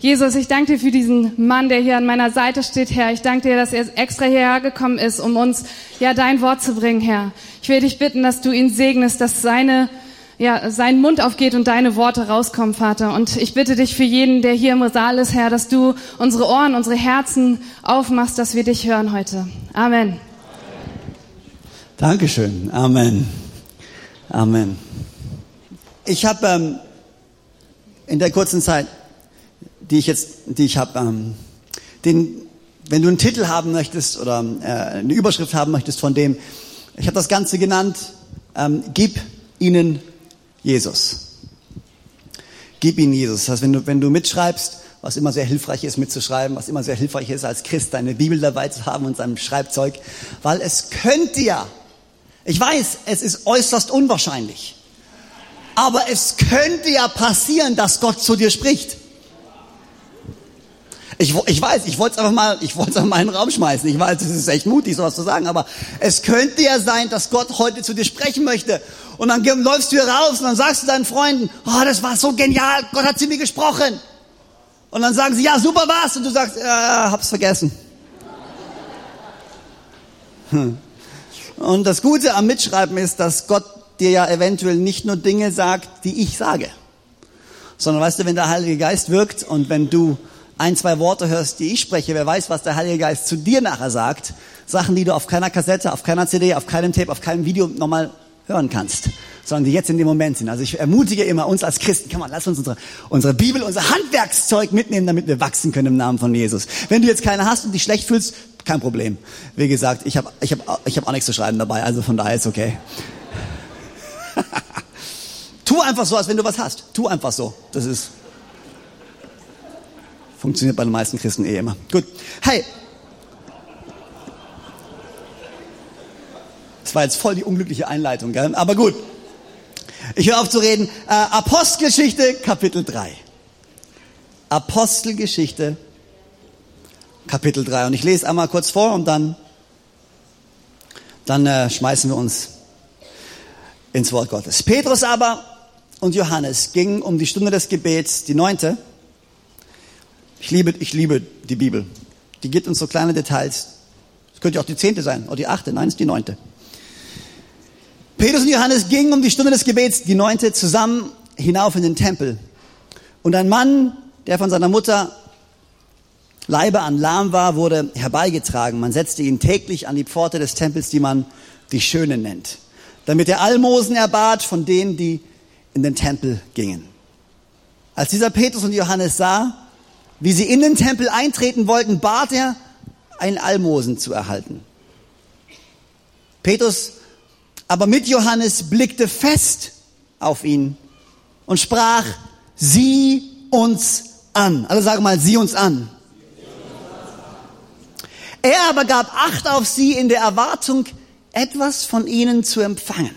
Jesus, ich danke dir für diesen Mann, der hier an meiner Seite steht, Herr. Ich danke dir, dass er extra hierher gekommen ist, um uns ja dein Wort zu bringen, Herr. Ich will dich bitten, dass du ihn segnest, dass seine ja, sein Mund aufgeht und deine Worte rauskommen, Vater. Und ich bitte dich für jeden, der hier im Saal ist, Herr, dass du unsere Ohren, unsere Herzen aufmachst, dass wir dich hören heute. Amen. Dankeschön. Amen. Amen. Ich habe ähm, in der kurzen Zeit die ich jetzt, die ich habe, ähm, den, wenn du einen Titel haben möchtest oder äh, eine Überschrift haben möchtest von dem, ich habe das Ganze genannt, ähm, gib ihnen Jesus. Gib ihnen Jesus. Das heißt, wenn du, wenn du mitschreibst, was immer sehr hilfreich ist mitzuschreiben, was immer sehr hilfreich ist als Christ, deine Bibel dabei zu haben und seinem Schreibzeug, weil es könnte ja, ich weiß, es ist äußerst unwahrscheinlich, aber es könnte ja passieren, dass Gott zu dir spricht. Ich, ich weiß, ich wollte es einfach mal, ich wollte es einfach mal in den Raum schmeißen. Ich weiß, es ist echt mutig, sowas zu sagen, aber es könnte ja sein, dass Gott heute zu dir sprechen möchte. Und dann läufst du hier raus und dann sagst du deinen Freunden, oh, das war so genial, Gott hat zu mir gesprochen. Und dann sagen sie, ja, super was. Und du sagst, äh, hab's vergessen. Hm. Und das Gute am Mitschreiben ist, dass Gott dir ja eventuell nicht nur Dinge sagt, die ich sage, sondern weißt du, wenn der Heilige Geist wirkt und wenn du ein, zwei Worte hörst, die ich spreche, wer weiß, was der Heilige Geist zu dir nachher sagt. Sachen, die du auf keiner Kassette, auf keiner CD, auf keinem Tape, auf keinem Video nochmal hören kannst, sondern die jetzt in dem Moment sind. Also ich ermutige immer uns als Christen, komm mal, lass uns unsere, unsere Bibel, unser Handwerkszeug mitnehmen, damit wir wachsen können im Namen von Jesus. Wenn du jetzt keine hast und dich schlecht fühlst, kein Problem. Wie gesagt, ich habe ich hab, ich hab auch nichts zu schreiben dabei, also von daher ist okay. tu einfach so, als wenn du was hast. Tu einfach so. Das ist Funktioniert bei den meisten Christen eh immer. Gut. Hey. Das war jetzt voll die unglückliche Einleitung, gell? aber gut. Ich höre auf zu reden. Äh, Apostelgeschichte, Kapitel 3. Apostelgeschichte, Kapitel 3. Und ich lese einmal kurz vor und dann, dann äh, schmeißen wir uns ins Wort Gottes. Petrus aber und Johannes gingen um die Stunde des Gebets, die neunte, ich liebe, ich liebe die Bibel. Die gibt uns so kleine Details. Es könnte auch die zehnte sein oder die achte. Nein, es ist die neunte. Petrus und Johannes gingen um die Stunde des Gebets, die neunte, zusammen hinauf in den Tempel. Und ein Mann, der von seiner Mutter Leibe an lahm war, wurde herbeigetragen. Man setzte ihn täglich an die Pforte des Tempels, die man die Schöne nennt, damit er Almosen erbat von denen, die in den Tempel gingen. Als dieser Petrus und Johannes sah, wie sie in den Tempel eintreten wollten, bat er, ein Almosen zu erhalten. Petrus aber mit Johannes blickte fest auf ihn und sprach, sieh uns an. Also sag mal, sieh uns an. Er aber gab Acht auf sie in der Erwartung, etwas von ihnen zu empfangen.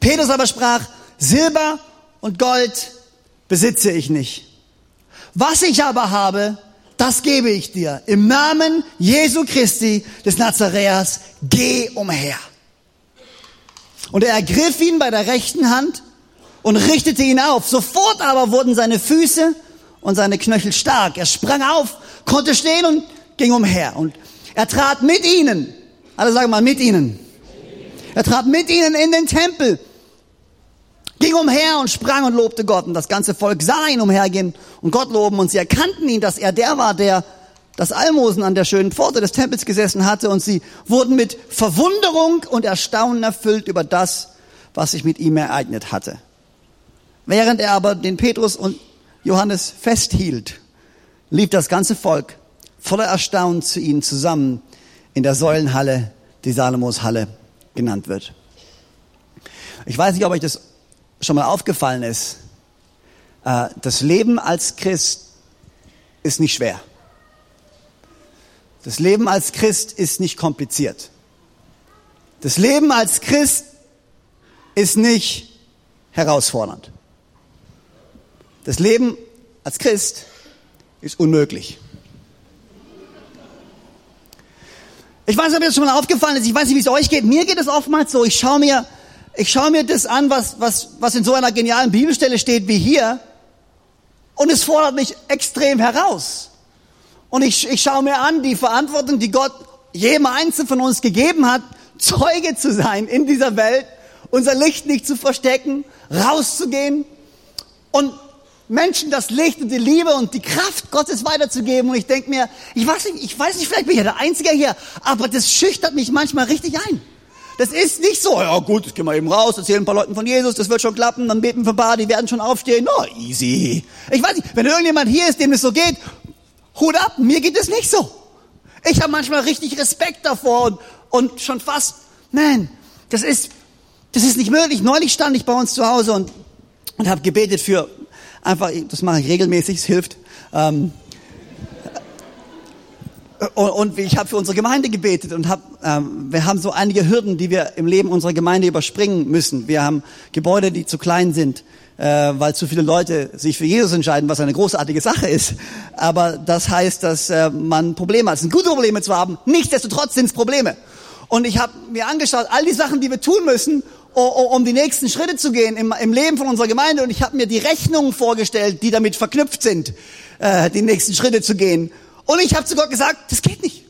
Petrus aber sprach, Silber und Gold besitze ich nicht. Was ich aber habe, das gebe ich dir. Im Namen Jesu Christi des Nazaräers, geh umher. Und er ergriff ihn bei der rechten Hand und richtete ihn auf. Sofort aber wurden seine Füße und seine Knöchel stark. Er sprang auf, konnte stehen und ging umher. Und er trat mit ihnen, alle sagen mal mit ihnen. Er trat mit ihnen in den Tempel ging umher und sprang und lobte Gott. Und das ganze Volk sah ihn umhergehen und Gott loben. Und sie erkannten ihn, dass er der war, der das Almosen an der schönen Pforte des Tempels gesessen hatte. Und sie wurden mit Verwunderung und Erstaunen erfüllt über das, was sich mit ihm ereignet hatte. Während er aber den Petrus und Johannes festhielt, lief das ganze Volk voller Erstaunen zu ihnen zusammen in der Säulenhalle, die Salomos Halle genannt wird. Ich weiß nicht, ob euch das schon mal aufgefallen ist, äh, das Leben als Christ ist nicht schwer. Das Leben als Christ ist nicht kompliziert. Das Leben als Christ ist nicht herausfordernd. Das Leben als Christ ist unmöglich. Ich weiß nicht, ob das schon mal aufgefallen ist. Ich weiß nicht, wie es euch geht. Mir geht es oftmals so. Ich schaue mir ich schaue mir das an, was, was, was in so einer genialen Bibelstelle steht wie hier. Und es fordert mich extrem heraus. Und ich, ich schaue mir an, die Verantwortung, die Gott jedem Einzelnen von uns gegeben hat, Zeuge zu sein in dieser Welt, unser Licht nicht zu verstecken, rauszugehen und Menschen das Licht und die Liebe und die Kraft Gottes weiterzugeben. Und ich denke mir, ich weiß nicht, ich weiß nicht, vielleicht bin ich ja der Einzige hier, aber das schüchtert mich manchmal richtig ein. Das ist nicht so, ja gut, jetzt gehen wir eben raus, erzählen ein paar Leuten von Jesus, das wird schon klappen, dann beten wir ein paar, die werden schon aufstehen. Oh, easy. Ich weiß nicht, wenn irgendjemand hier ist, dem es so geht, Hut ab, mir geht es nicht so. Ich habe manchmal richtig Respekt davor und, und schon fast, nein, das ist, das ist nicht möglich. Neulich stand ich bei uns zu Hause und, und habe gebetet für einfach, das mache ich regelmäßig, es hilft. Ähm, und, und ich habe für unsere Gemeinde gebetet und hab, ähm, wir haben so einige Hürden, die wir im Leben unserer Gemeinde überspringen müssen. Wir haben Gebäude, die zu klein sind, äh, weil zu viele Leute sich für Jesus entscheiden, was eine großartige Sache ist. Aber das heißt, dass äh, man Probleme hat. Es sind gute Probleme zu haben, nichtsdestotrotz sind es Probleme. Und ich habe mir angeschaut, all die Sachen, die wir tun müssen, um die nächsten Schritte zu gehen im, im Leben von unserer Gemeinde. Und ich habe mir die Rechnungen vorgestellt, die damit verknüpft sind, äh, die nächsten Schritte zu gehen. Und ich habe zu Gott gesagt, das geht nicht.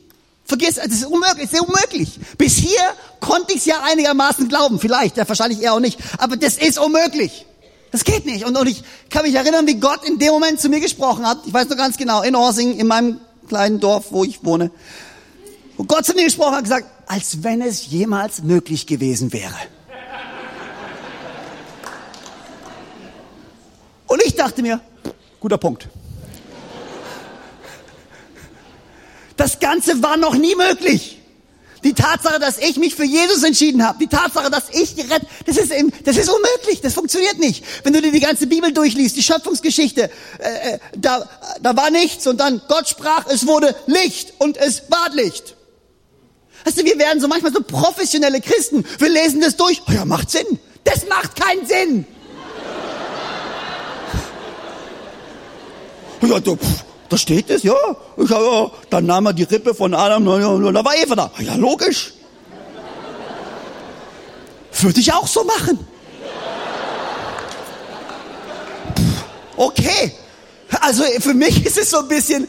Vergiss, das ist unmöglich, das ist unmöglich. Bis hier konnte ich es ja einigermaßen glauben, vielleicht, ja, wahrscheinlich eher auch nicht. Aber das ist unmöglich. Das geht nicht. Und, und ich kann mich erinnern, wie Gott in dem Moment zu mir gesprochen hat. Ich weiß noch ganz genau, in Orsing, in meinem kleinen Dorf, wo ich wohne. Wo Gott zu mir gesprochen hat, gesagt, als wenn es jemals möglich gewesen wäre. Und ich dachte mir, guter Punkt. Das Ganze war noch nie möglich. Die Tatsache, dass ich mich für Jesus entschieden habe, die Tatsache, dass ich gerettet, das ist eben, das ist unmöglich, das funktioniert nicht. Wenn du dir die ganze Bibel durchliest, die Schöpfungsgeschichte, äh, äh da, da war nichts und dann Gott sprach, es wurde Licht und es war Licht. Weißt du, wir werden so manchmal so professionelle Christen. Wir lesen das durch. Oh ja, macht Sinn. Das macht keinen Sinn. Ja, da, pff, da steht es, ja. Ich, ja. Dann nahm er die Rippe von Adam und da war Eva da. Ja, logisch. Würde ich auch so machen. Okay. Also für mich ist es so ein bisschen,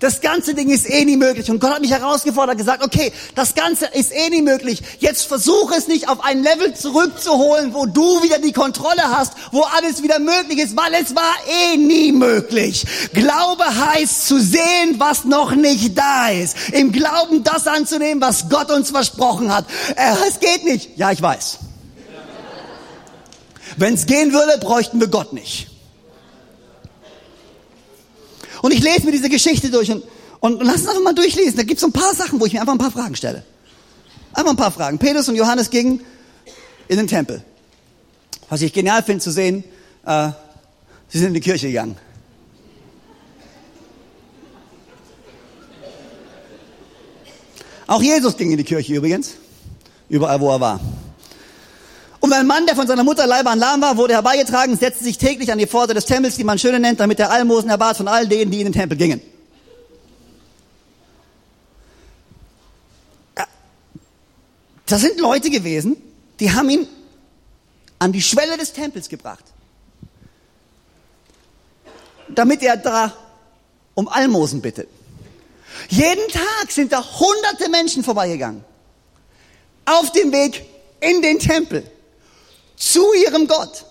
das ganze Ding ist eh nie möglich. Und Gott hat mich herausgefordert, gesagt, okay, das Ganze ist eh nie möglich. Jetzt versuche es nicht auf ein Level zurückzuholen, wo du wieder die Kontrolle hast, wo alles wieder möglich ist, weil es war eh nie möglich. Glaube heißt zu sehen, was noch nicht da ist. Im Glauben das anzunehmen, was Gott uns versprochen hat. Äh, es geht nicht. Ja, ich weiß. Wenn es gehen würde, bräuchten wir Gott nicht. Und ich lese mir diese Geschichte durch und, und, und lass uns einfach mal durchlesen. Da gibt es ein paar Sachen, wo ich mir einfach ein paar Fragen stelle. Einfach ein paar Fragen. Petrus und Johannes gingen in den Tempel. Was ich genial finde zu sehen, äh, sie sind in die Kirche gegangen. Auch Jesus ging in die Kirche übrigens, überall wo er war. Ein Mann, der von seiner Mutter Leibe an lahm war, wurde herbeigetragen, setzte sich täglich an die Pforte des Tempels, die man schöne nennt, damit er Almosen erbat von all denen, die in den Tempel gingen. Das sind Leute gewesen, die haben ihn an die Schwelle des Tempels gebracht, damit er da um Almosen bittet. Jeden Tag sind da hunderte Menschen vorbeigegangen. Auf dem Weg in den Tempel zu ihrem Gott.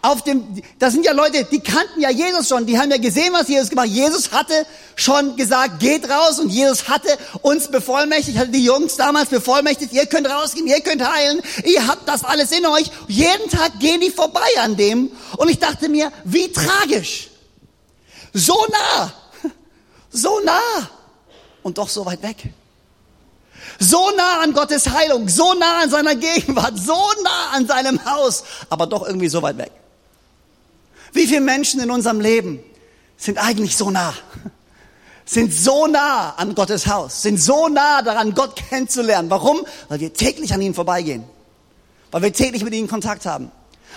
Auf dem, das sind ja Leute, die kannten ja Jesus schon, die haben ja gesehen, was Jesus gemacht hat. Jesus hatte schon gesagt, geht raus und Jesus hatte uns bevollmächtigt, hatte die Jungs damals bevollmächtigt, ihr könnt rausgehen, ihr könnt heilen, ihr habt das alles in euch. Jeden Tag gehen die vorbei an dem und ich dachte mir, wie tragisch. So nah, so nah und doch so weit weg. So nah an Gottes Heilung, so nah an seiner Gegenwart, so nah an seinem Haus, aber doch irgendwie so weit weg. Wie viele Menschen in unserem Leben sind eigentlich so nah? Sind so nah an Gottes Haus, sind so nah daran, Gott kennenzulernen. Warum? Weil wir täglich an ihnen vorbeigehen. Weil wir täglich mit ihnen Kontakt haben.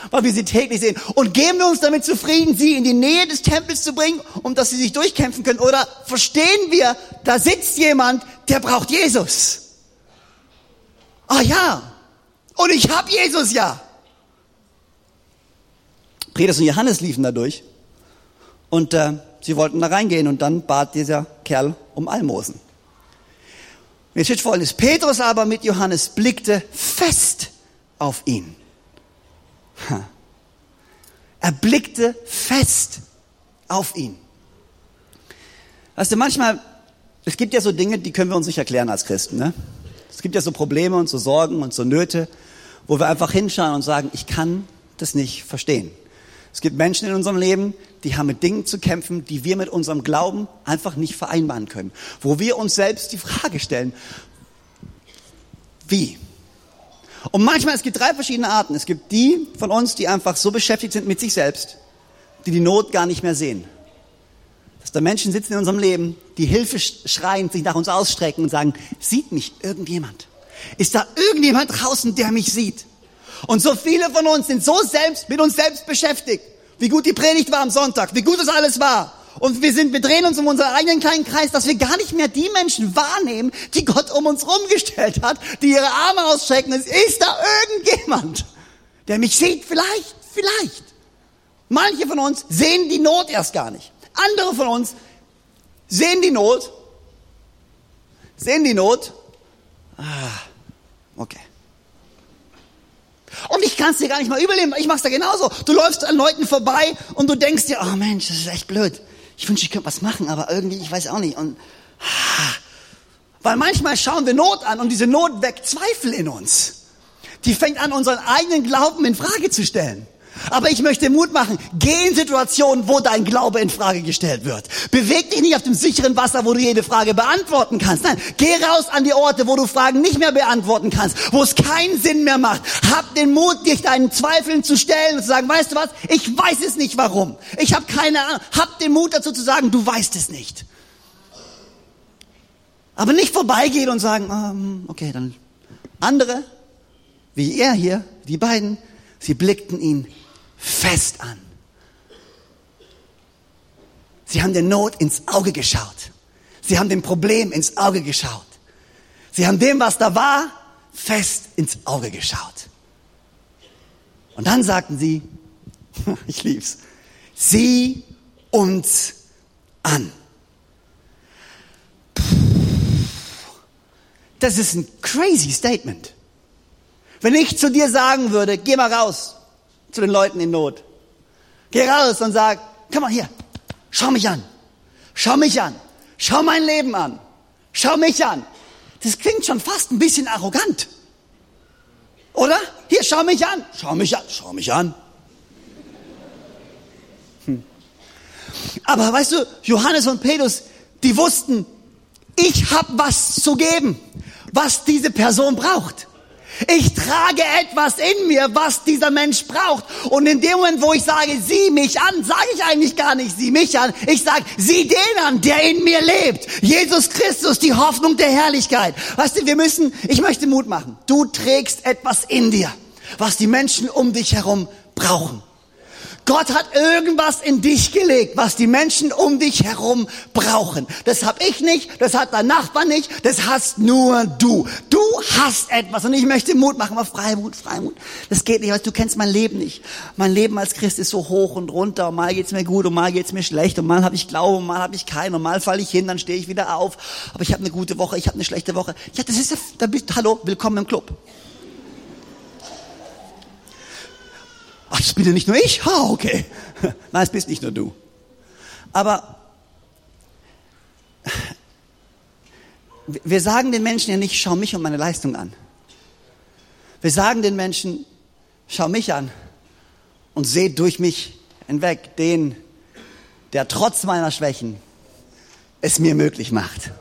Weil wir sie täglich sehen. Und geben wir uns damit zufrieden, sie in die Nähe des Tempels zu bringen, um dass sie sich durchkämpfen können? Oder verstehen wir, da sitzt jemand, der braucht Jesus? Ah ja, und ich hab Jesus ja. Petrus und Johannes liefen da durch Und äh, sie wollten da reingehen und dann bat dieser Kerl um Almosen. Jetzt steht folgendes. Petrus aber mit Johannes blickte fest auf ihn. Er blickte fest auf ihn. Weißt du, manchmal, es gibt ja so Dinge, die können wir uns nicht erklären als Christen. Ne? Es gibt ja so Probleme und so Sorgen und so Nöte, wo wir einfach hinschauen und sagen, ich kann das nicht verstehen. Es gibt Menschen in unserem Leben, die haben mit Dingen zu kämpfen, die wir mit unserem Glauben einfach nicht vereinbaren können. Wo wir uns selbst die Frage stellen, wie? Und manchmal, es gibt drei verschiedene Arten. Es gibt die von uns, die einfach so beschäftigt sind mit sich selbst, die die Not gar nicht mehr sehen. Dass da Menschen sitzen in unserem Leben, die Hilfe schreien, sich nach uns ausstrecken und sagen, sieht mich irgendjemand? Ist da irgendjemand draußen, der mich sieht? Und so viele von uns sind so selbst mit uns selbst beschäftigt. Wie gut die Predigt war am Sonntag, wie gut das alles war. Und wir sind, wir drehen uns um unseren eigenen kleinen Kreis, dass wir gar nicht mehr die Menschen wahrnehmen, die Gott um uns rumgestellt hat, die ihre Arme ausstrecken. Es ist da irgendjemand, der mich sieht, vielleicht, vielleicht. Manche von uns sehen die Not erst gar nicht. Andere von uns sehen die Not, sehen die Not. Ah, okay. Und ich kann es dir gar nicht mal überleben. Ich mach's da genauso. Du läufst an Leuten vorbei und du denkst dir, oh Mensch, das ist echt blöd. Ich wünsche, ich könnte was machen, aber irgendwie, ich weiß auch nicht. Und ah, weil manchmal schauen wir Not an und diese Not weckt Zweifel in uns. Die fängt an, unseren eigenen Glauben in Frage zu stellen. Aber ich möchte Mut machen. Geh in Situationen, wo dein Glaube in Frage gestellt wird. Beweg dich nicht auf dem sicheren Wasser, wo du jede Frage beantworten kannst. Nein, geh raus an die Orte, wo du Fragen nicht mehr beantworten kannst, wo es keinen Sinn mehr macht. Hab den Mut, dich deinen Zweifeln zu stellen und zu sagen, weißt du was? Ich weiß es nicht warum. Ich habe keine Ahnung. Hab den Mut dazu zu sagen, du weißt es nicht. Aber nicht vorbeigehen und sagen, ähm, okay, dann andere, wie er hier, die beiden, sie blickten ihn fest an. Sie haben der Not ins Auge geschaut. Sie haben dem Problem ins Auge geschaut. Sie haben dem, was da war, fest ins Auge geschaut. Und dann sagten sie, ich lieb's, sieh uns an. Das ist ein crazy Statement. Wenn ich zu dir sagen würde, geh mal raus, zu den Leuten in Not. Geh raus und sag, komm mal hier, schau mich an, schau mich an, schau mein Leben an, schau mich an. Das klingt schon fast ein bisschen arrogant. Oder? Hier, schau mich an, schau mich an, schau mich an. Hm. Aber weißt du, Johannes und Petrus, die wussten, ich habe was zu geben, was diese Person braucht. Ich trage etwas in mir, was dieser Mensch braucht. Und in dem Moment, wo ich sage, sieh mich an, sage ich eigentlich gar nicht, sieh mich an. Ich sage, sieh den an, der in mir lebt. Jesus Christus, die Hoffnung der Herrlichkeit. Weißt du, wir müssen, ich möchte Mut machen. Du trägst etwas in dir, was die Menschen um dich herum brauchen. Gott hat irgendwas in dich gelegt, was die Menschen um dich herum brauchen. Das hab ich nicht, das hat dein Nachbar nicht, das hast nur du. Du hast etwas und ich möchte Mut machen, aber Freimut, Freimut. Das geht nicht, weil du kennst mein Leben nicht. Mein Leben als Christ ist so hoch und runter und mal geht's mir gut und mal geht's mir schlecht und mal habe ich Glaube und mal habe ich keinen und mal falle ich hin, dann stehe ich wieder auf. Aber ich habe eine gute Woche, ich habe eine schlechte Woche. Ja, das ist ja, da bist, hallo, willkommen im Club. Ach, das bin ja nicht nur ich? Ah, okay. Nein, es bist nicht nur du. Aber wir sagen den Menschen ja nicht, schau mich und meine Leistung an. Wir sagen den Menschen, schau mich an und seh durch mich hinweg den, der trotz meiner Schwächen es mir möglich macht.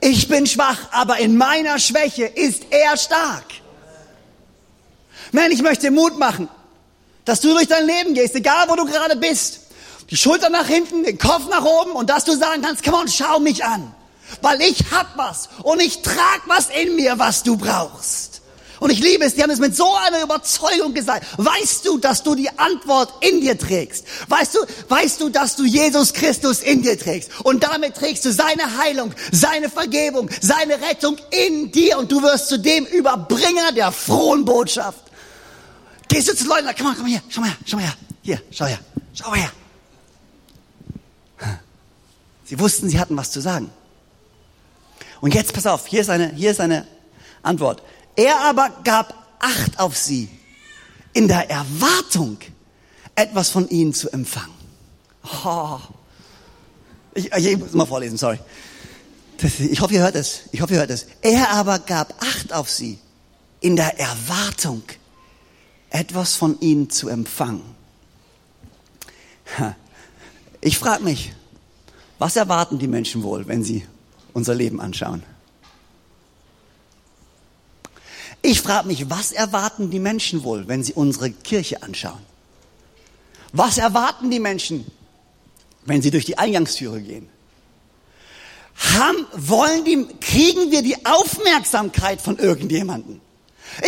Ich bin schwach, aber in meiner Schwäche ist er stark. Man, ich möchte Mut machen, dass du durch dein Leben gehst, egal wo du gerade bist. Die Schulter nach hinten, den Kopf nach oben und dass du sagen kannst, komm und schau mich an. Weil ich hab was und ich trag was in mir, was du brauchst. Und ich liebe es, die haben es mit so einer Überzeugung gesagt. Weißt du, dass du die Antwort in dir trägst? Weißt du, weißt du, dass du Jesus Christus in dir trägst? Und damit trägst du seine Heilung, seine Vergebung, seine Rettung in dir und du wirst zu dem Überbringer der frohen Botschaft. Du zu Leuten, komm mal, komm mal hier, schau mal her, schau mal her. Hier, schau her, schau her. Sie wussten, sie hatten was zu sagen. Und jetzt pass auf, hier ist eine, hier ist eine Antwort. Er aber gab Acht auf sie in der Erwartung, etwas von ihnen zu empfangen. Oh. Ich, ich muss mal vorlesen, sorry. Das, ich hoffe, ihr hört es. Ich hoffe, ihr hört es. Er aber gab Acht auf sie in der Erwartung, etwas von ihnen zu empfangen. Ich frage mich, was erwarten die Menschen wohl, wenn sie unser Leben anschauen? Ich frage mich, was erwarten die Menschen wohl, wenn sie unsere Kirche anschauen? Was erwarten die Menschen, wenn sie durch die Eingangstüre gehen? Haben, wollen die, kriegen wir die Aufmerksamkeit von irgendjemandem?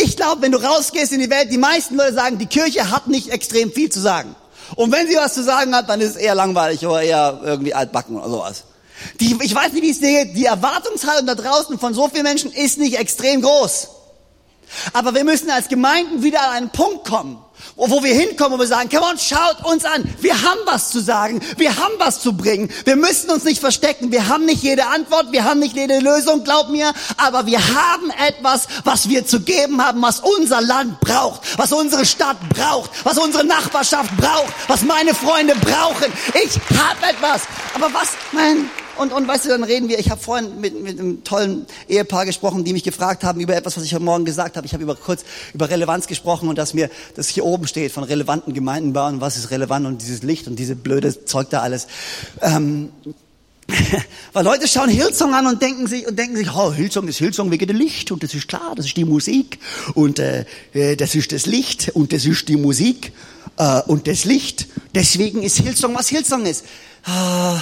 Ich glaube, wenn du rausgehst in die Welt, die meisten Leute sagen, die Kirche hat nicht extrem viel zu sagen. Und wenn sie was zu sagen hat, dann ist es eher langweilig oder eher irgendwie altbacken oder sowas. Die, ich weiß nicht, wie ich sehe, die Erwartungshaltung da draußen von so vielen Menschen ist nicht extrem groß. Aber wir müssen als Gemeinden wieder an einen Punkt kommen, wo wir hinkommen und wir sagen, come on, schaut uns an. Wir haben was zu sagen. Wir haben was zu bringen. Wir müssen uns nicht verstecken. Wir haben nicht jede Antwort. Wir haben nicht jede Lösung, glaub mir. Aber wir haben etwas, was wir zu geben haben, was unser Land braucht, was unsere Stadt braucht, was unsere Nachbarschaft braucht, was meine Freunde brauchen. Ich habe etwas. Aber was, mein und, und weißt du, dann reden wir, ich habe vorhin mit, mit einem tollen Ehepaar gesprochen, die mich gefragt haben über etwas, was ich heute Morgen gesagt habe. Ich habe über kurz über Relevanz gesprochen und dass mir das hier oben steht von relevanten Gemeinden bauen, was ist relevant und dieses Licht und diese blöde Zeug da alles. Ähm, weil Leute schauen Hillsong an und denken sich und denken sich, oh, Hillsong ist Hillsong wegen dem Licht und das ist klar, das ist die Musik und äh, äh, das ist das Licht und das ist die Musik äh, und das Licht. Deswegen ist Hillsong, was Hillsong ist. Ah,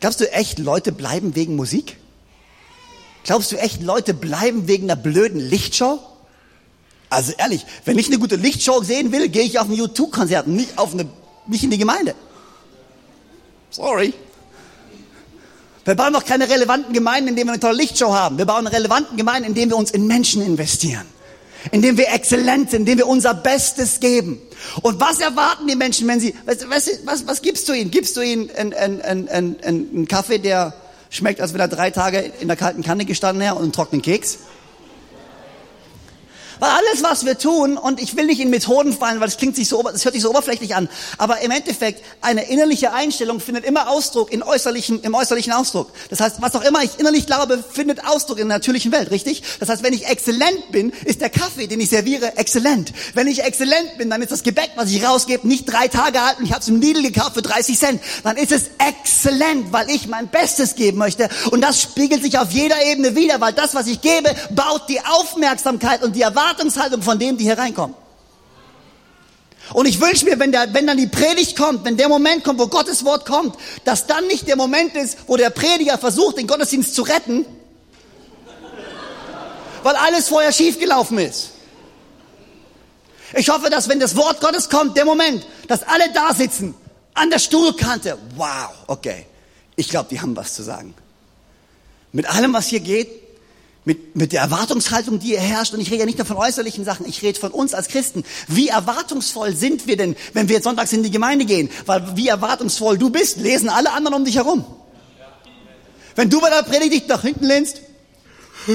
Glaubst du echt, Leute bleiben wegen Musik? Glaubst du echt, Leute bleiben wegen einer blöden Lichtshow? Also ehrlich, wenn ich eine gute Lichtshow sehen will, gehe ich auf ein YouTube-Konzert, nicht nicht in die Gemeinde. Sorry. Wir bauen doch keine relevanten Gemeinden, indem wir eine tolle Lichtshow haben. Wir bauen eine relevanten Gemeinden, indem wir uns in Menschen investieren indem wir exzellent sind, indem wir unser Bestes geben. Und was erwarten die Menschen, wenn sie, was, was, was, gibst du ihnen? Gibst du ihnen einen, einen, einen, einen, einen Kaffee, der schmeckt, als wenn er drei Tage in der kalten Kanne gestanden wäre und einen trockenen Keks? Weil alles, was wir tun, und ich will nicht in Methoden fallen, weil das klingt sich so, das hört sich so oberflächlich an, aber im Endeffekt, eine innerliche Einstellung findet immer Ausdruck in äußerlichen, im äußerlichen Ausdruck. Das heißt, was auch immer ich innerlich glaube, findet Ausdruck in der natürlichen Welt, richtig? Das heißt, wenn ich exzellent bin, ist der Kaffee, den ich serviere, exzellent. Wenn ich exzellent bin, dann ist das Gebäck, was ich rausgebe, nicht drei Tage alt und ich habe es im Lidl gekauft für 30 Cent. Dann ist es exzellent, weil ich mein Bestes geben möchte. Und das spiegelt sich auf jeder Ebene wieder, weil das, was ich gebe, baut die Aufmerksamkeit und die Erwartung Erwartungshaltung von dem, die hier reinkommen. Und ich wünsche mir, wenn, der, wenn dann die Predigt kommt, wenn der Moment kommt, wo Gottes Wort kommt, dass dann nicht der Moment ist, wo der Prediger versucht, den Gottesdienst zu retten, weil alles vorher schiefgelaufen ist. Ich hoffe, dass wenn das Wort Gottes kommt, der Moment, dass alle da sitzen, an der Stuhlkante, wow, okay, ich glaube, die haben was zu sagen. Mit allem, was hier geht, mit, mit der Erwartungshaltung, die hier herrscht. Und ich rede ja nicht nur von äußerlichen Sachen, ich rede von uns als Christen. Wie erwartungsvoll sind wir denn, wenn wir jetzt sonntags in die Gemeinde gehen? Weil wie erwartungsvoll du bist, lesen alle anderen um dich herum. Wenn du bei der Predigt dich nach hinten lehnst,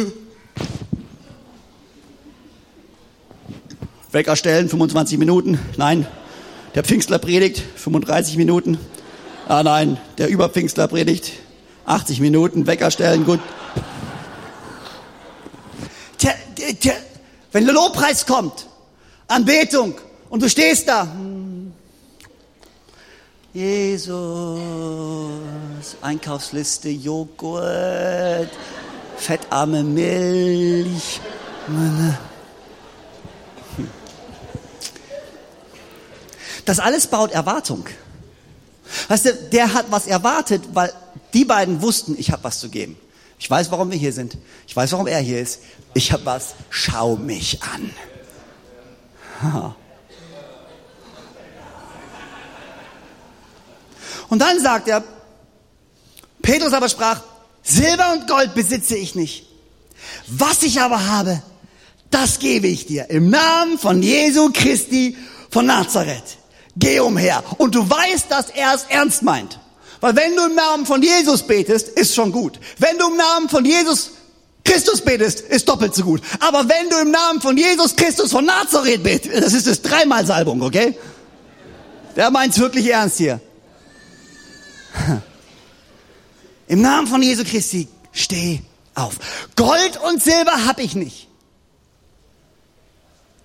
Wecker stellen, 25 Minuten. Nein, der Pfingstler predigt, 35 Minuten. Ah nein, der Überpfingstler predigt, 80 Minuten, Wecker stellen, gut. Tja, wenn der Lobpreis kommt, Anbetung, und du stehst da. Jesus, Einkaufsliste, Joghurt, fettarme Milch. Das alles baut Erwartung. Weißt du, der hat was erwartet, weil die beiden wussten, ich habe was zu geben. Ich weiß, warum wir hier sind. Ich weiß, warum er hier ist. Ich habe was. Schau mich an. Und dann sagt er, Petrus aber sprach, Silber und Gold besitze ich nicht. Was ich aber habe, das gebe ich dir im Namen von Jesu Christi von Nazareth, geh umher. Und du weißt, dass er es ernst meint. Weil wenn du im Namen von Jesus betest, ist schon gut. Wenn du im Namen von Jesus Christus betest, ist doppelt so gut. Aber wenn du im Namen von Jesus Christus von Nazareth betest, das ist das dreimal Salbung, okay? Der meint's wirklich ernst hier. Im Namen von Jesu Christi, steh auf. Gold und Silber habe ich nicht.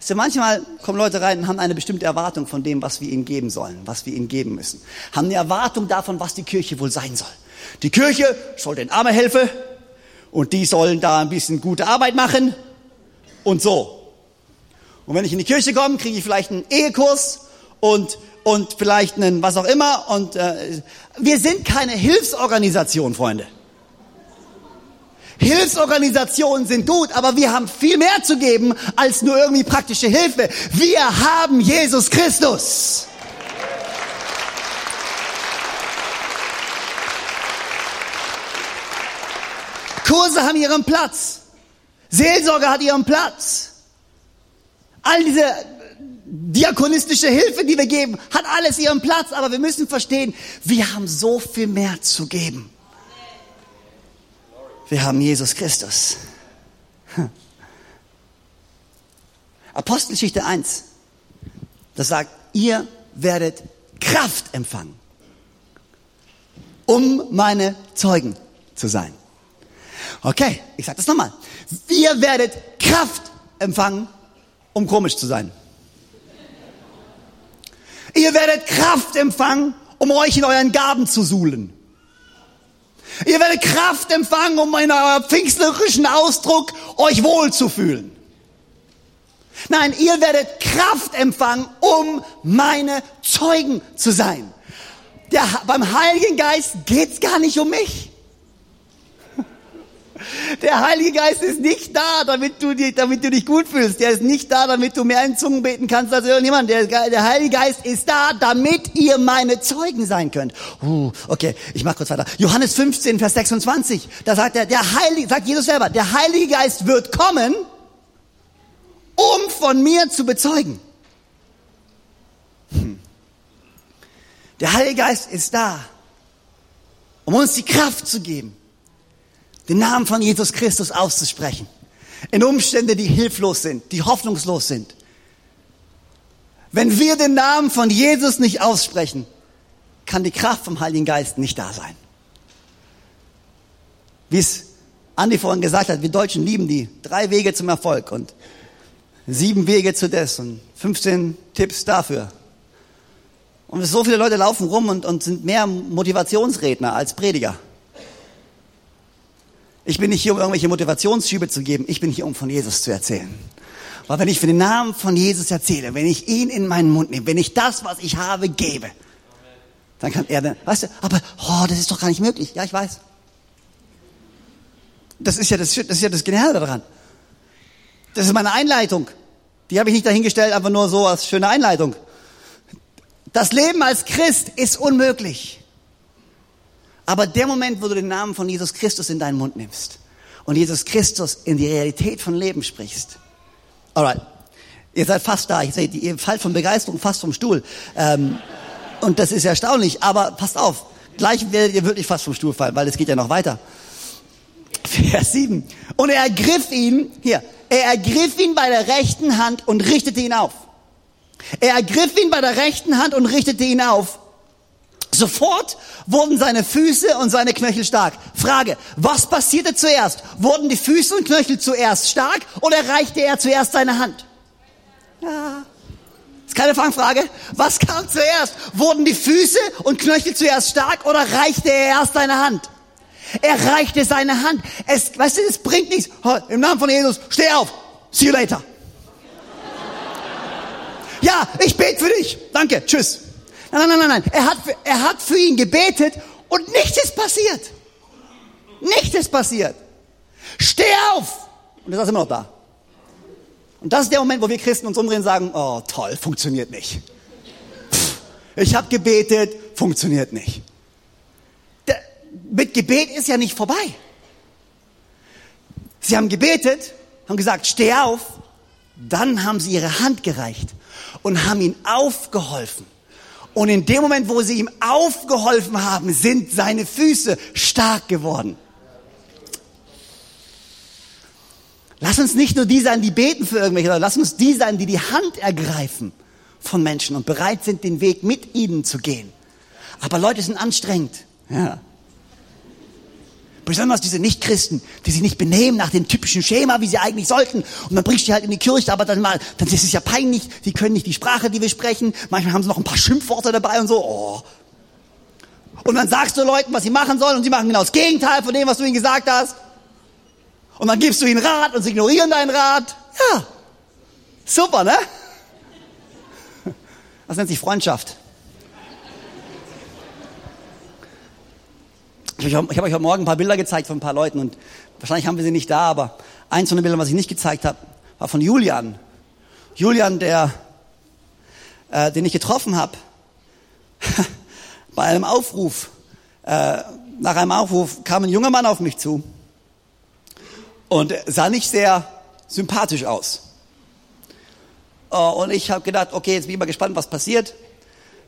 Also manchmal kommen Leute rein und haben eine bestimmte Erwartung von dem, was wir ihnen geben sollen, was wir ihnen geben müssen. Haben eine Erwartung davon, was die Kirche wohl sein soll. Die Kirche soll den Armen helfen und die sollen da ein bisschen gute Arbeit machen und so. Und wenn ich in die Kirche komme, kriege ich vielleicht einen Ehekurs und und vielleicht einen was auch immer und äh, wir sind keine Hilfsorganisation, Freunde. Hilfsorganisationen sind gut, aber wir haben viel mehr zu geben als nur irgendwie praktische Hilfe. Wir haben Jesus Christus. Kurse haben ihren Platz. Seelsorge hat ihren Platz. All diese diakonistische Hilfe, die wir geben, hat alles ihren Platz, aber wir müssen verstehen, wir haben so viel mehr zu geben. Wir haben Jesus Christus. Hm. Apostelgeschichte 1, das sagt, ihr werdet Kraft empfangen, um meine Zeugen zu sein. Okay, ich sage das nochmal. Ihr werdet Kraft empfangen, um komisch zu sein. Ihr werdet Kraft empfangen, um euch in euren Gaben zu suhlen. Ihr werdet Kraft empfangen, um in eurem pfingstlerischen Ausdruck euch wohlzufühlen. Nein, ihr werdet Kraft empfangen, um meine Zeugen zu sein. Der, beim Heiligen Geist geht's gar nicht um mich. Der Heilige Geist ist nicht da, damit du, dich, damit du dich gut fühlst. Der ist nicht da, damit du mehr in Zungen beten kannst als irgendjemand. Der, der Heilige Geist ist da, damit ihr meine Zeugen sein könnt. Uh, okay, ich mach kurz weiter. Johannes 15, Vers 26. Da sagt er, der Heilige, sagt Jesus selber, der Heilige Geist wird kommen, um von mir zu bezeugen. Hm. Der Heilige Geist ist da, um uns die Kraft zu geben den Namen von Jesus Christus auszusprechen. In Umstände, die hilflos sind, die hoffnungslos sind. Wenn wir den Namen von Jesus nicht aussprechen, kann die Kraft vom Heiligen Geist nicht da sein. Wie es Andi vorhin gesagt hat, wir Deutschen lieben die drei Wege zum Erfolg und sieben Wege zu des und 15 Tipps dafür. Und so viele Leute laufen rum und, und sind mehr Motivationsredner als Prediger. Ich bin nicht hier, um irgendwelche Motivationsschübe zu geben. Ich bin hier, um von Jesus zu erzählen. Weil wenn ich für den Namen von Jesus erzähle, wenn ich ihn in meinen Mund nehme, wenn ich das, was ich habe, gebe, dann kann er, dann, weißt du, aber, oh, das ist doch gar nicht möglich. Ja, ich weiß. Das ist ja das, das ist ja das Geniale daran. Das ist meine Einleitung. Die habe ich nicht dahingestellt, einfach nur so als schöne Einleitung. Das Leben als Christ ist unmöglich. Aber der Moment, wo du den Namen von Jesus Christus in deinen Mund nimmst und Jesus Christus in die Realität von Leben sprichst. Alright, ihr seid fast da. Ich sehe, ihr fallt von Begeisterung fast vom Stuhl. Ähm, und das ist erstaunlich, aber passt auf. Gleich werdet ihr wirklich fast vom Stuhl fallen, weil es geht ja noch weiter. Vers 7. Und er ergriff ihn, hier, er ergriff ihn bei der rechten Hand und richtete ihn auf. Er ergriff ihn bei der rechten Hand und richtete ihn auf. Sofort wurden seine Füße und seine Knöchel stark. Frage, was passierte zuerst? Wurden die Füße und Knöchel zuerst stark oder reichte er zuerst seine Hand? Ja. Ist keine Fangfrage. Was kam zuerst? Wurden die Füße und Knöchel zuerst stark oder reichte er erst seine Hand? Er reichte seine Hand. Es, weißt du, es bringt nichts. Im Namen von Jesus, steh auf. See you later. Ja, ich bete für dich. Danke. Tschüss. Nein, nein, nein, nein. Er hat, er hat für ihn gebetet und nichts ist passiert. Nichts ist passiert. Steh auf! Und er ist immer noch da. Und das ist der Moment, wo wir Christen uns umdrehen und sagen, oh toll, funktioniert nicht. Pff, ich habe gebetet, funktioniert nicht. Der, mit Gebet ist ja nicht vorbei. Sie haben gebetet, haben gesagt, steh auf. Dann haben sie ihre Hand gereicht und haben ihn aufgeholfen Und in dem Moment, wo sie ihm aufgeholfen haben, sind seine Füße stark geworden. Lass uns nicht nur die sein, die beten für irgendwelche Leute, lass uns die sein, die die Hand ergreifen von Menschen und bereit sind, den Weg mit ihnen zu gehen. Aber Leute sind anstrengend. Ja. Besonders diese Nichtchristen, die sich nicht benehmen nach dem typischen Schema, wie sie eigentlich sollten. Und dann bringst du die halt in die Kirche, aber dann mal, dann ist es ja peinlich, die können nicht die Sprache, die wir sprechen. Manchmal haben sie noch ein paar Schimpfworte dabei und so. Oh. Und dann sagst du Leuten, was sie machen sollen, und sie machen genau das Gegenteil von dem, was du ihnen gesagt hast. Und dann gibst du ihnen Rat und sie ignorieren deinen Rat. Ja. Super, ne? Das nennt sich Freundschaft. Ich habe euch heute Morgen ein paar Bilder gezeigt von ein paar Leuten und wahrscheinlich haben wir sie nicht da, aber eins von den Bildern, was ich nicht gezeigt habe, war von Julian. Julian, der, äh, den ich getroffen habe bei einem Aufruf. Äh, nach einem Aufruf kam ein junger Mann auf mich zu und sah nicht sehr sympathisch aus. Äh, und ich habe gedacht, okay, jetzt bin ich mal gespannt, was passiert.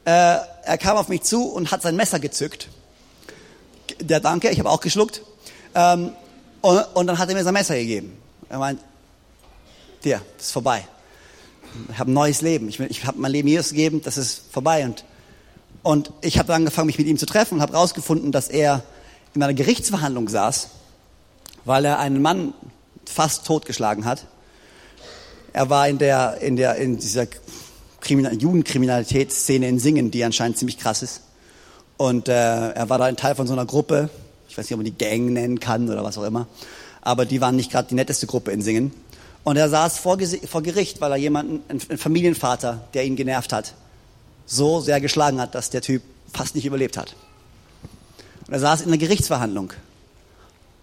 Äh, er kam auf mich zu und hat sein Messer gezückt der Danke, ich habe auch geschluckt. Ähm, und, und, dann hat er mir sein Messer gegeben. Er meint, dir, das ist vorbei. Ich habe ein neues Leben. Ich, ich habe mein Leben Jesus gegeben, das ist vorbei. Und, und ich habe angefangen, mich mit ihm zu treffen und habe herausgefunden, dass er in einer Gerichtsverhandlung saß, weil er einen Mann fast totgeschlagen hat. Er war in der, in der, in dieser Kriminal Jugendkriminalitätsszene in Singen, die anscheinend ziemlich krass ist. Und äh, er war da ein Teil von so einer Gruppe. Ich weiß nicht, ob man die Gang nennen kann oder was auch immer. Aber die waren nicht gerade die netteste Gruppe in Singen. Und er saß vor, vor Gericht, weil er jemanden, einen Familienvater, der ihn genervt hat, so sehr geschlagen hat, dass der Typ fast nicht überlebt hat. Und er saß in einer Gerichtsverhandlung.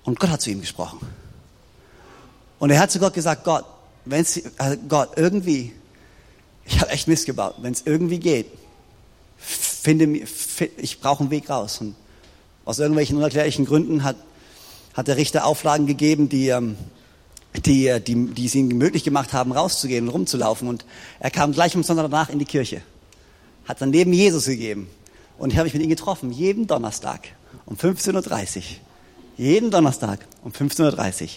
Und Gott hat zu ihm gesprochen. Und er hat zu Gott gesagt, Gott, wenn's, also Gott, irgendwie, ich habe echt Mist gebaut, wenn es irgendwie geht, finde, ich brauche einen Weg raus. Und aus irgendwelchen unerklärlichen Gründen hat, hat der Richter Auflagen gegeben, die, ähm, die, äh, die, die es ihm möglich gemacht haben, rauszugehen und rumzulaufen. Und er kam gleich am Sonntag danach in die Kirche, hat dann neben Jesus gegeben. Und ich habe mich mit ihm getroffen, jeden Donnerstag um 15.30 Uhr. Jeden Donnerstag um 15.30 Uhr.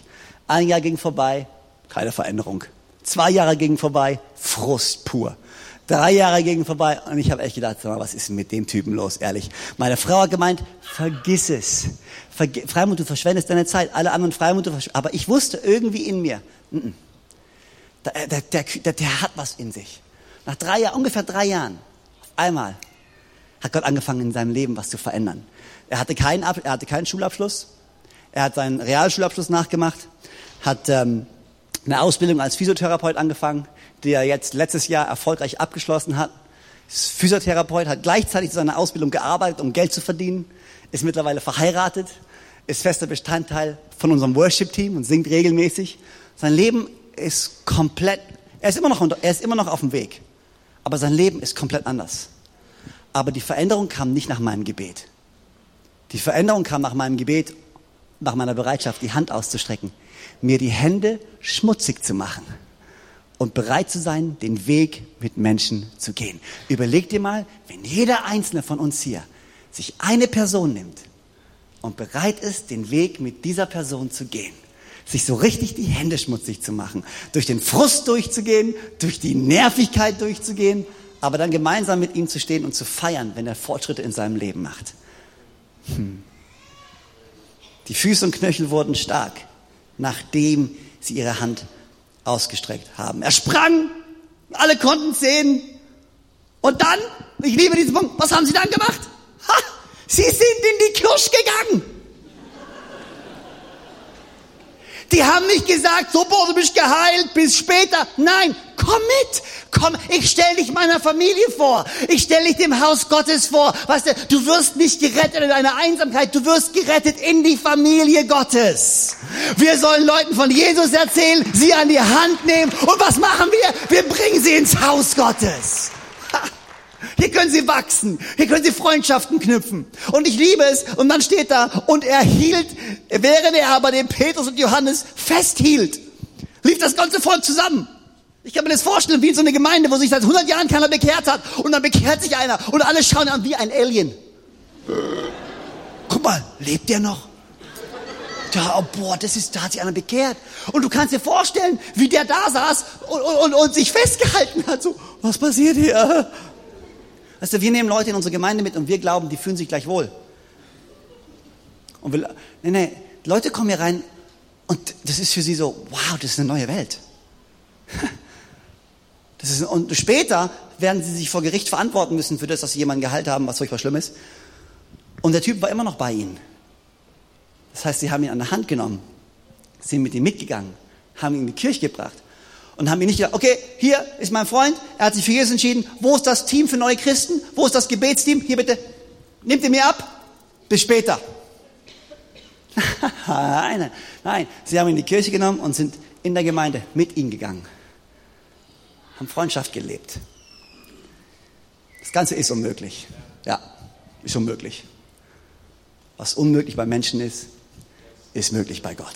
Ein Jahr ging vorbei, keine Veränderung. Zwei Jahre gingen vorbei, Frust pur. Drei Jahre gingen vorbei und ich habe echt gedacht, was ist mit dem Typen los, ehrlich. Meine Frau hat gemeint, vergiss es. Verge Freimut, du verschwendest deine Zeit. Alle anderen Freimut, aber ich wusste irgendwie in mir, n -n, der, der, der, der hat was in sich. Nach drei Jahren, ungefähr drei Jahren, auf einmal hat Gott angefangen in seinem Leben was zu verändern. Er hatte keinen, er hatte keinen Schulabschluss. Er hat seinen Realschulabschluss nachgemacht, hat ähm, eine Ausbildung als Physiotherapeut angefangen, die er jetzt letztes Jahr erfolgreich abgeschlossen hat. Ist Physiotherapeut, hat gleichzeitig seine Ausbildung gearbeitet, um Geld zu verdienen, ist mittlerweile verheiratet, ist fester Bestandteil von unserem Worship-Team und singt regelmäßig. Sein Leben ist komplett, er ist, immer noch, er ist immer noch auf dem Weg, aber sein Leben ist komplett anders. Aber die Veränderung kam nicht nach meinem Gebet. Die Veränderung kam nach meinem Gebet, nach meiner Bereitschaft, die Hand auszustrecken mir die Hände schmutzig zu machen und bereit zu sein, den Weg mit Menschen zu gehen. Überleg dir mal, wenn jeder einzelne von uns hier sich eine Person nimmt und bereit ist, den Weg mit dieser Person zu gehen, sich so richtig die Hände schmutzig zu machen, durch den Frust durchzugehen, durch die Nervigkeit durchzugehen, aber dann gemeinsam mit ihm zu stehen und zu feiern, wenn er Fortschritte in seinem Leben macht. Hm. Die Füße und Knöchel wurden stark nachdem sie ihre Hand ausgestreckt haben. Er sprang, alle konnten sehen. Und dann, ich liebe diesen Punkt, was haben sie dann gemacht? Ha, sie sind in die Kirche gegangen. Die haben nicht gesagt, so, boah, du bist geheilt, bis später. Nein, komm mit, komm, ich stelle dich meiner Familie vor. Ich stelle dich dem Haus Gottes vor. Weißt du, du wirst nicht gerettet in deiner Einsamkeit, du wirst gerettet in die Familie Gottes. Wir sollen Leuten von Jesus erzählen, sie an die Hand nehmen. Und was machen wir? Wir bringen sie ins Haus Gottes. Hier können sie wachsen. Hier können sie Freundschaften knüpfen. Und ich liebe es. Und dann steht da, und er hielt, während er aber den Petrus und Johannes festhielt, lief das ganze Volk zusammen. Ich kann mir das vorstellen, wie in so eine Gemeinde, wo sich seit 100 Jahren keiner bekehrt hat. Und dann bekehrt sich einer und alle schauen an wie ein Alien. Guck mal, lebt der noch? Ja, oh, boah, das ist, da hat sich einer bekehrt. Und du kannst dir vorstellen, wie der da saß und, und, und sich festgehalten hat. So, was passiert hier? Weißt du, wir nehmen Leute in unsere Gemeinde mit und wir glauben, die fühlen sich gleich wohl. Und wir, nee, nee, Leute kommen hier rein und das ist für sie so, wow, das ist eine neue Welt. Das ist, und später werden sie sich vor Gericht verantworten müssen für das, dass sie jemanden gehalten haben, was furchtbar schlimm ist. Und der Typ war immer noch bei ihnen. Das heißt, sie haben ihn an der Hand genommen, sind mit ihm mitgegangen, haben ihn in die Kirche gebracht und haben ihn nicht gesagt, okay, hier ist mein Freund, er hat sich für Jesus entschieden, wo ist das Team für neue Christen, wo ist das Gebetsteam, hier bitte, nimmt ihr mir ab, bis später. nein, nein, sie haben ihn in die Kirche genommen und sind in der Gemeinde mit ihm gegangen, haben Freundschaft gelebt. Das Ganze ist unmöglich. Ja, ist unmöglich. Was unmöglich bei Menschen ist, ist möglich bei Gott.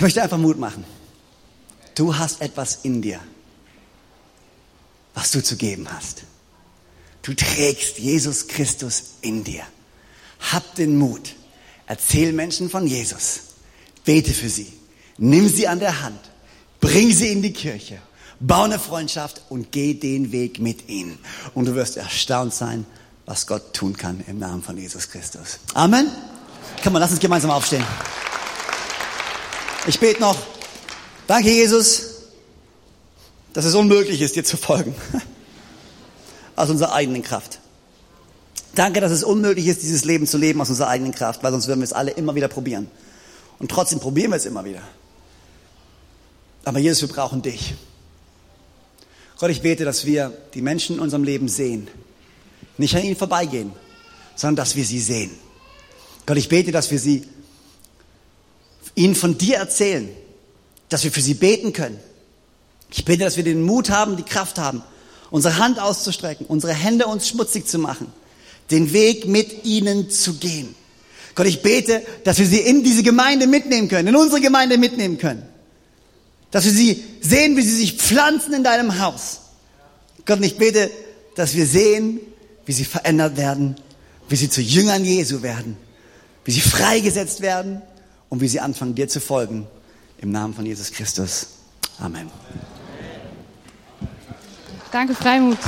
Ich möchte einfach Mut machen. Du hast etwas in dir, was du zu geben hast. Du trägst Jesus Christus in dir. Hab den Mut. Erzähl Menschen von Jesus. Bete für sie. Nimm sie an der Hand. Bring sie in die Kirche, bau eine Freundschaft und geh den Weg mit ihnen. Und du wirst erstaunt sein, was Gott tun kann im Namen von Jesus Christus. Amen. Komm mal, lass uns gemeinsam aufstehen. Ich bete noch. Danke, Jesus, dass es unmöglich ist, dir zu folgen. Aus unserer eigenen Kraft. Danke, dass es unmöglich ist, dieses Leben zu leben aus unserer eigenen Kraft, weil sonst würden wir es alle immer wieder probieren. Und trotzdem probieren wir es immer wieder. Aber Jesus, wir brauchen dich. Gott, ich bete, dass wir die Menschen in unserem Leben sehen. Nicht an ihnen vorbeigehen, sondern dass wir sie sehen. Gott, ich bete, dass wir sie, ihnen von dir erzählen, dass wir für sie beten können. Ich bete, dass wir den Mut haben, die Kraft haben, unsere Hand auszustrecken, unsere Hände uns schmutzig zu machen, den Weg mit ihnen zu gehen. Gott, ich bete, dass wir sie in diese Gemeinde mitnehmen können, in unsere Gemeinde mitnehmen können. Dass wir sie sehen, wie sie sich pflanzen in deinem Haus. Gott, ich bete, dass wir sehen, wie sie verändert werden, wie sie zu Jüngern Jesu werden, wie sie freigesetzt werden und wie sie anfangen, dir zu folgen. Im Namen von Jesus Christus. Amen. Danke, Freimut.